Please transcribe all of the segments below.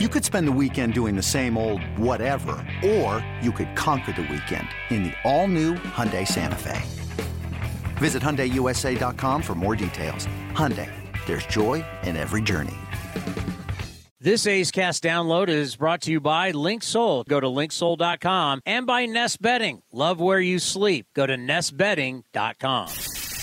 You could spend the weekend doing the same old whatever, or you could conquer the weekend in the all-new Hyundai Santa Fe. Visit HyundaiUSA.com for more details. Hyundai, there's joy in every journey. This A's Cast download is brought to you by LinkSoul. Go to linksoul.com and by Nest Bedding. Love where you sleep. Go to nestbedding.com.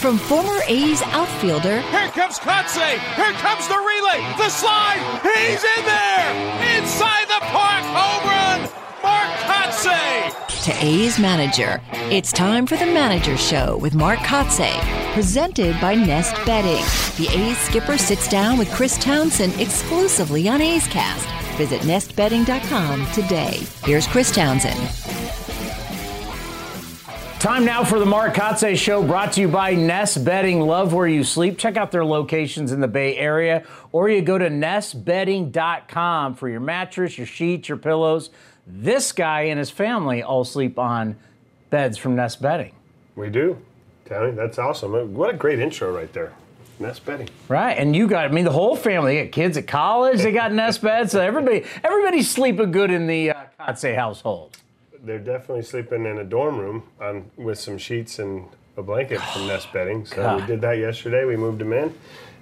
From former A's outfielder. Here comes Kotsay. Here comes the relay. The slide. He's in there. Inside the park. Home run. Mark Kotsay. To A's manager. It's time for the Manager Show with Mark Kotsay. Presented by Nest Bedding. The A's skipper sits down with Chris Townsend exclusively on A's Cast. Visit nestbedding.com today. Here's Chris Townsend. Time now for the Mark Kotsay Show, brought to you by Nest Bedding. Love where you sleep. Check out their locations in the Bay Area, or you go to nestbedding.com for your mattress, your sheets, your pillows. This guy and his family all sleep on beds from Nest Bedding. We do. Tony, that's awesome. What a great intro right there. Nest bedding. Right, and you got, I mean, the whole family, they got kids at college, they got nest beds, so everybody, everybody's sleeping good in the uh, Kotsay household. They're definitely sleeping in a dorm room on, with some sheets and a blanket from Nest Bedding. So God. we did that yesterday. We moved them in,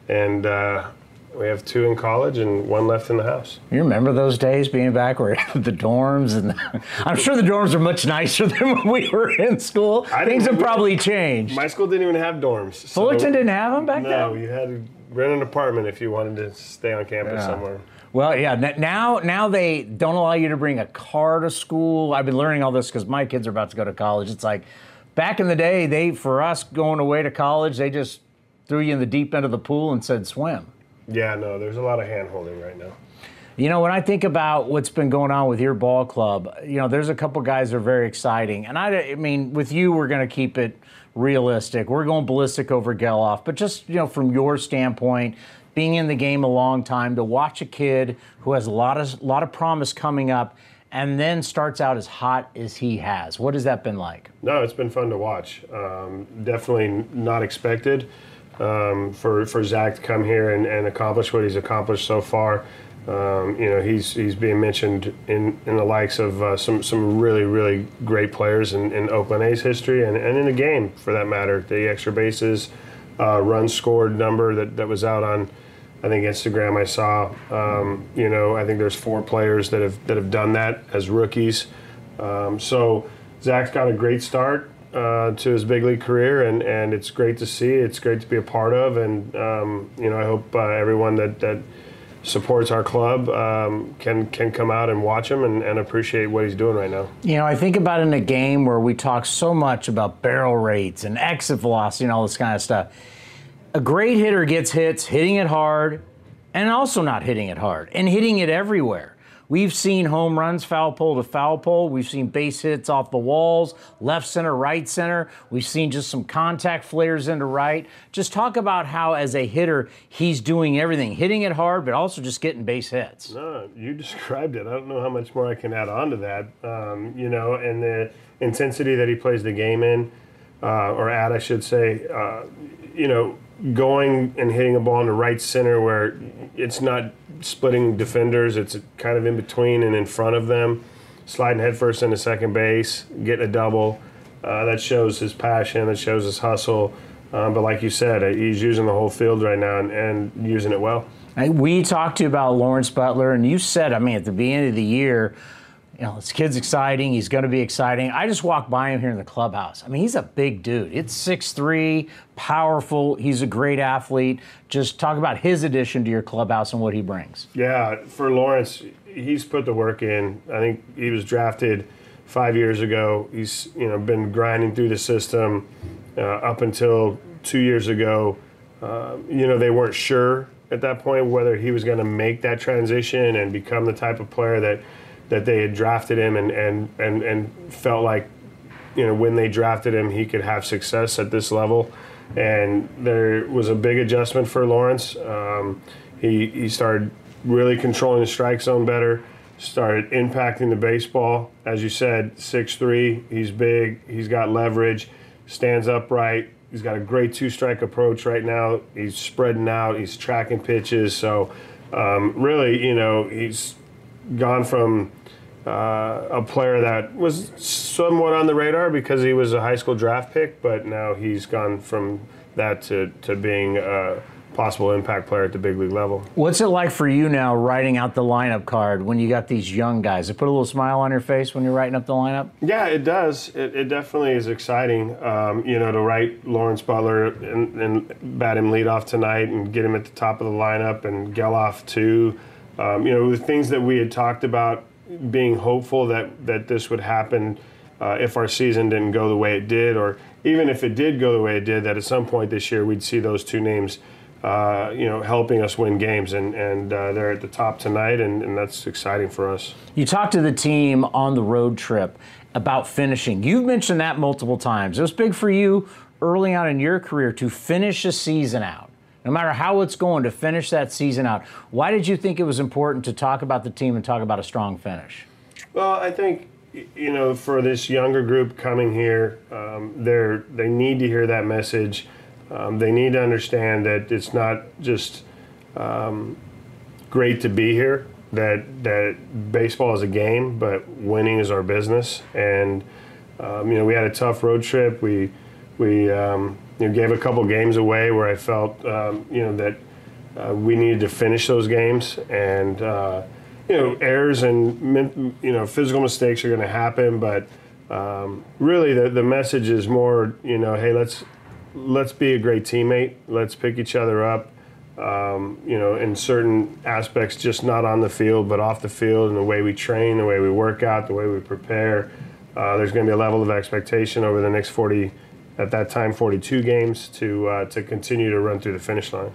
and uh, we have two in college and one left in the house. You remember those days being back where the dorms and I'm sure the dorms are much nicer than when we were in school. I Things have probably changed. My school didn't even have dorms. so- Fullerton didn't have them back No, then. No, you had to rent an apartment if you wanted to stay on campus Yeah. somewhere. Well, yeah. Now, now they don't allow you to bring a car to school. I've been learning all this because my kids are about to go to college. It's like back in the day, they for us going away to college, they just threw you in the deep end of the pool and said swim. Yeah, no, there's a lot of hand holding right now. You know, when I think about what's been going on with your ball club, you know, there's a couple guys that are very exciting. And I, I mean, with you, we're going to keep it realistic. We're going ballistic over Gelof. But just, you know, from your standpoint, being in the game a long time, to watch a kid who has a lot of, lot of promise coming up and then starts out as hot as he has. What has that been like? No, it's been fun to watch. Um, definitely not expected um, for for Zack to come here and, and accomplish what he's accomplished so far. Um, you know, he's he's being mentioned in, in the likes of uh, some some really really great players in, in Oakland A's history and, and in the game for that matter. The extra bases, uh, runs scored number that, that was out on. I think Instagram I saw, um, you know, I think there's four players that have that have done that as rookies. Um, so Zack's got a great start uh, to his big league career, and, and it's great to see. It's great to be a part of, and um, you know, I hope uh, everyone that, that supports our club um, can can come out and watch him and, and appreciate what he's doing right now. You know, I think about in a game where we talk so much about barrel rates and exit velocity and all this kind of stuff. A great hitter gets hits, hitting it hard, and also not hitting it hard, and hitting it everywhere. We've seen home runs, foul pole to foul pole. We've seen base hits off the walls, left center, right center. We've seen just some contact flares into right. Just talk about how, as a hitter, he's doing everything, hitting it hard, but also just getting base hits. No, you described it. I don't know how much more I can add on to that. Um, you know, and the intensity that he plays the game in, uh, or at, I should say. Uh, you know, going and hitting a ball in the right center where it's not splitting defenders. It's kind of in between and in front of them. Sliding headfirst into second base, getting a double. Uh, that shows his passion. That shows his hustle. Um, but like you said, uh, he's using the whole field right now and, and using it well. We talked to you about Lawrence Butler, and you said, I mean, at the beginning of the year, you know, this kid's exciting. He's going to be exciting. I just walked by him here in the clubhouse. I mean, he's a big dude. It's 6'3, powerful. He's a great athlete. Just talk about his addition to your clubhouse and what he brings. Yeah, for Lawrence, he's put the work in. I think he was drafted five years ago. He's you know been grinding through the system uh, up until two years ago. Uh, you know they weren't sure at that point whether he was going to make that transition and become the type of player that that they had drafted him and and and, and felt like you know when they drafted him he could have success at this level. And there was a big adjustment for Lawrence. Um, he he started really controlling the strike zone better started impacting the baseball. As you said 6'3 he's big he's got leverage stands upright. He's got a great two strike approach right now. He's spreading out he's tracking pitches. So um, really you know he's gone from uh, a player that was somewhat on the radar because he was a high school draft pick, but now he's gone from that to, to being a possible impact player at the big league level. What's it like for you now writing out the lineup card when you got these young guys? It put a little smile on your face when you're writing up the lineup? Yeah, it does. It, it definitely is exciting, um, you know, to write Lawrence Butler and, and bat him lead off tonight and get him at the top of the lineup and Gelof too. Um, you know, the things that we had talked about being hopeful that, that this would happen uh, if our season didn't go the way it did, or even if it did go the way it did, that at some point this year we'd see those two names, uh, you know, helping us win games, and and uh, they're at the top tonight, and, and that's exciting for us. You talked to the team on the road trip about finishing. You've mentioned that multiple times. It was big for you early on in your career to finish a season out. No matter how it's going, to finish that season out. Why did you think it was important to talk about the team and talk about a strong finish? Well, I think you know, for this younger group coming here, um, they're they need to hear that message. Um, they need to understand that it's not just um, great to be here. That that baseball is a game, but winning is our business. And um, you know, we had a tough road trip. We we um, you know, gave a couple games away where I felt um, you know that uh, we needed to finish those games and. Uh, you know, errors and you know physical mistakes are going to happen, but um, really the the message is more, you know, hey, let's let's be a great teammate. Let's pick each other up. Um, you know, in certain aspects, just not on the field, but off the field, and the way we train, the way we work out, the way we prepare. Uh, there's going to be a level of expectation over the next 40, at that time, 42 games to uh, to continue to run through the finish line.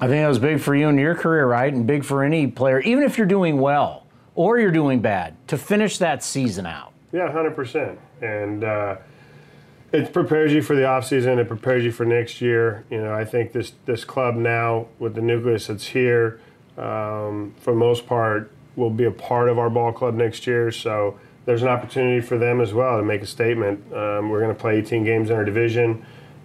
I think that was big for you in your career, right? And big for any player, even if you're doing well or you're doing bad, to finish that season out. Yeah, 100%. And uh, it prepares you for the offseason. It prepares you for next year. You know, I think this, this club now, with the nucleus that's here, um, for the most part, will be a part of our ball club next year. So there's an opportunity for them as well to make a statement. Um, we're going to play 18 games in our division.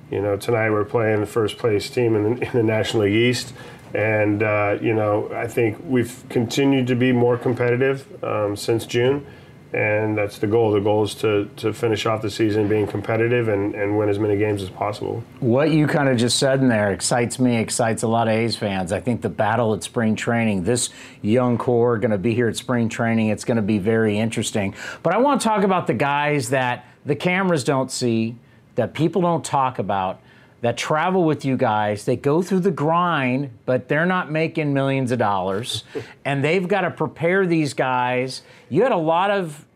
You know, tonight we're playing the first place team in the, in the National League East. And, uh, you know, I think we've continued to be more competitive um, since June. And that's the goal. The goal is to, to finish off the season being competitive and, and win as many games as possible. What you kind of just said in there excites me, excites a lot of A's fans. I think the battle at spring training, this young core going to be here at spring training, it's going to be very interesting. But I want to talk about the guys that the cameras don't see, that people don't talk about that travel with you guys. They go through the grind, but they're not making millions of dollars. and they've got to prepare these guys. You had a lot of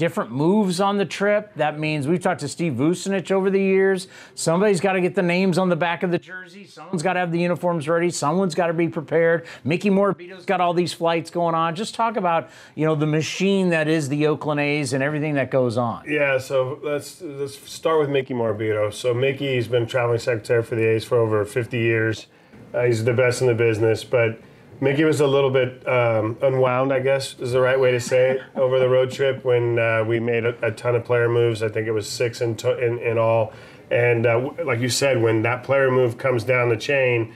different moves on the trip. That means we've talked to Steve Vucinich over the years. Somebody's got to get the names on the back of the jersey. Someone's got to have the uniforms ready. Someone's got to be prepared. Mickey Morabito's got all these flights going on. Just talk about you know the machine that is the Oakland A's and everything that goes on. Yeah, so let's let's start with Mickey Morabito. So Mickey's been traveling secretary for the A's for over 50 years. Uh, he's the best in the business, but Mickey was a little bit um, unwound, I guess is the right way to say it, over the road trip when uh, we made a, a, ton of player moves. I think it was six in, to- in, in, all. And uh, like you said, when that player move comes down the chain,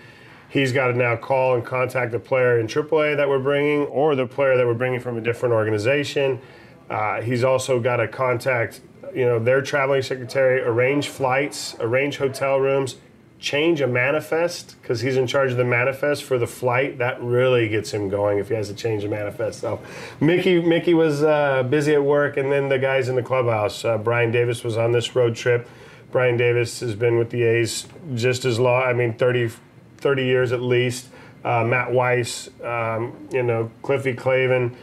he's got to now call and contact the player in AAA that we're bringing or the player that we're bringing from a different organization. Uh, he's also got to contact, you know, their traveling secretary, arrange flights, arrange hotel rooms, change a manifest because he's in charge of the manifest for the flight. That really gets him going if he has to change the manifest. So, Mickey Mickey was uh, busy at work, and then the guys in the clubhouse. Uh, Brian Davis was on this road trip. Brian Davis has been with the A's just as long. I mean, 30, 30 years at least. Uh, Matt Weiss, um, you know, Cliffy Clavin.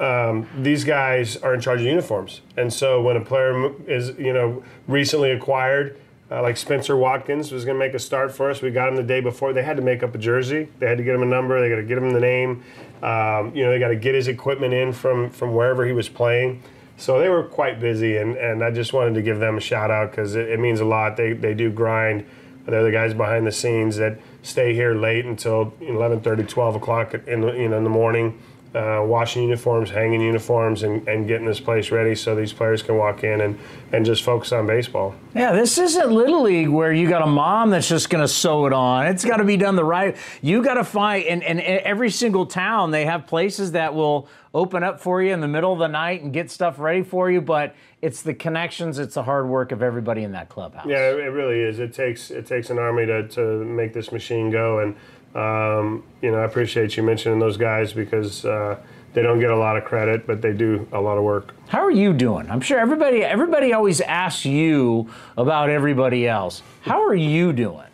Um, these guys are in charge of uniforms, and so when a player is, you know, recently acquired uh, like Spenser Watkins was going to make a start for us. We got him the day before. They had to make up a jersey. They had to get him a number. They got to get him the name. Um, you know, they got to get his equipment in from from wherever he was playing. So they were quite busy, and, and I just wanted to give them a shout out because it, it, means a lot. They, they do grind. They're the guys behind the scenes that stay here late until 11:30, 12 o'clock in the, you know in the morning. Uh, washing uniforms, hanging uniforms, and, and getting this place ready so these players can walk in and, and just focus on baseball. Yeah, this isn't Little League where you got a mom that's just going to sew it on. It's got to be done the right. You got to find, and, and every single town, they have places that will open up for you in the middle of the night and get stuff ready for you, but it's the connections, it's the hard work of everybody in that clubhouse. Yeah, it really is. It takes it takes an army to, to make this machine go and um, you know, I appreciate you mentioning those guys because uh, they don't get a lot of credit, but they do a lot of work. How are you doing? I'm sure everybody everybody always asks you about everybody else. How are you doing?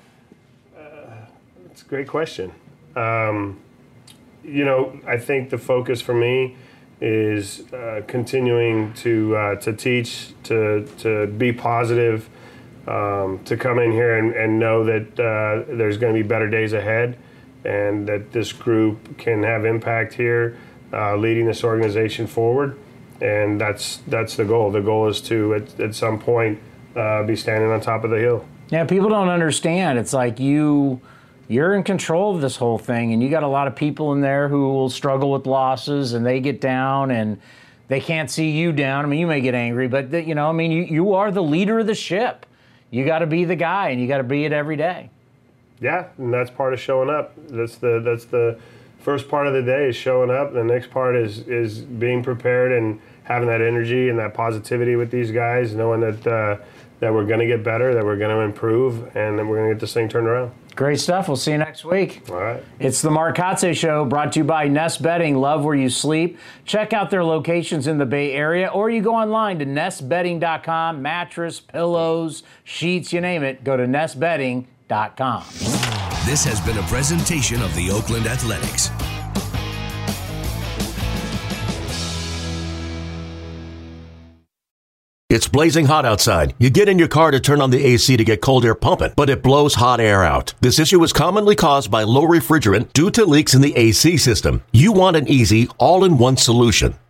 Uh, it's a great question. Um, you know, I think the focus for me is uh, continuing to uh, to teach, to to be positive, um, to come in here and, and know that uh, there's going to be better days ahead and that this group can have impact here, uh, leading this organization forward. And that's that's the goal. The goal is to at, at some point uh, be standing on top of the hill. Yeah, people don't understand. It's like you you're in control of this whole thing, and you got a lot of people in there who will struggle with losses, and they get down and they can't see you down. I mean, you may get angry, but the, you know, I mean, you, you are the leader of the ship. You got to be the guy, and you got to be it every day. Yeah, and that's part of showing up. That's the that's the first part of the day is showing up. The next part is is being prepared and having that energy and that positivity with these guys, knowing that uh, that we're going to get better, that we're going to improve, and that we're going to get this thing turned around. Great stuff. We'll see you next week. All right. It's the Mark Kotsay Show brought to you by Nest Bedding. Love where you sleep. Check out their locations in the Bay Area, or you go online to nestbedding.com. Mattress, pillows, sheets, you name it. Go to nestbedding.com. This has been a presentation of the Oakland Athletics. It's blazing hot outside. You get in your car to turn on the AC to get cold air pumping, but it blows hot air out. This issue is commonly caused by low refrigerant due to leaks in the AC system. You want an easy, all in one solution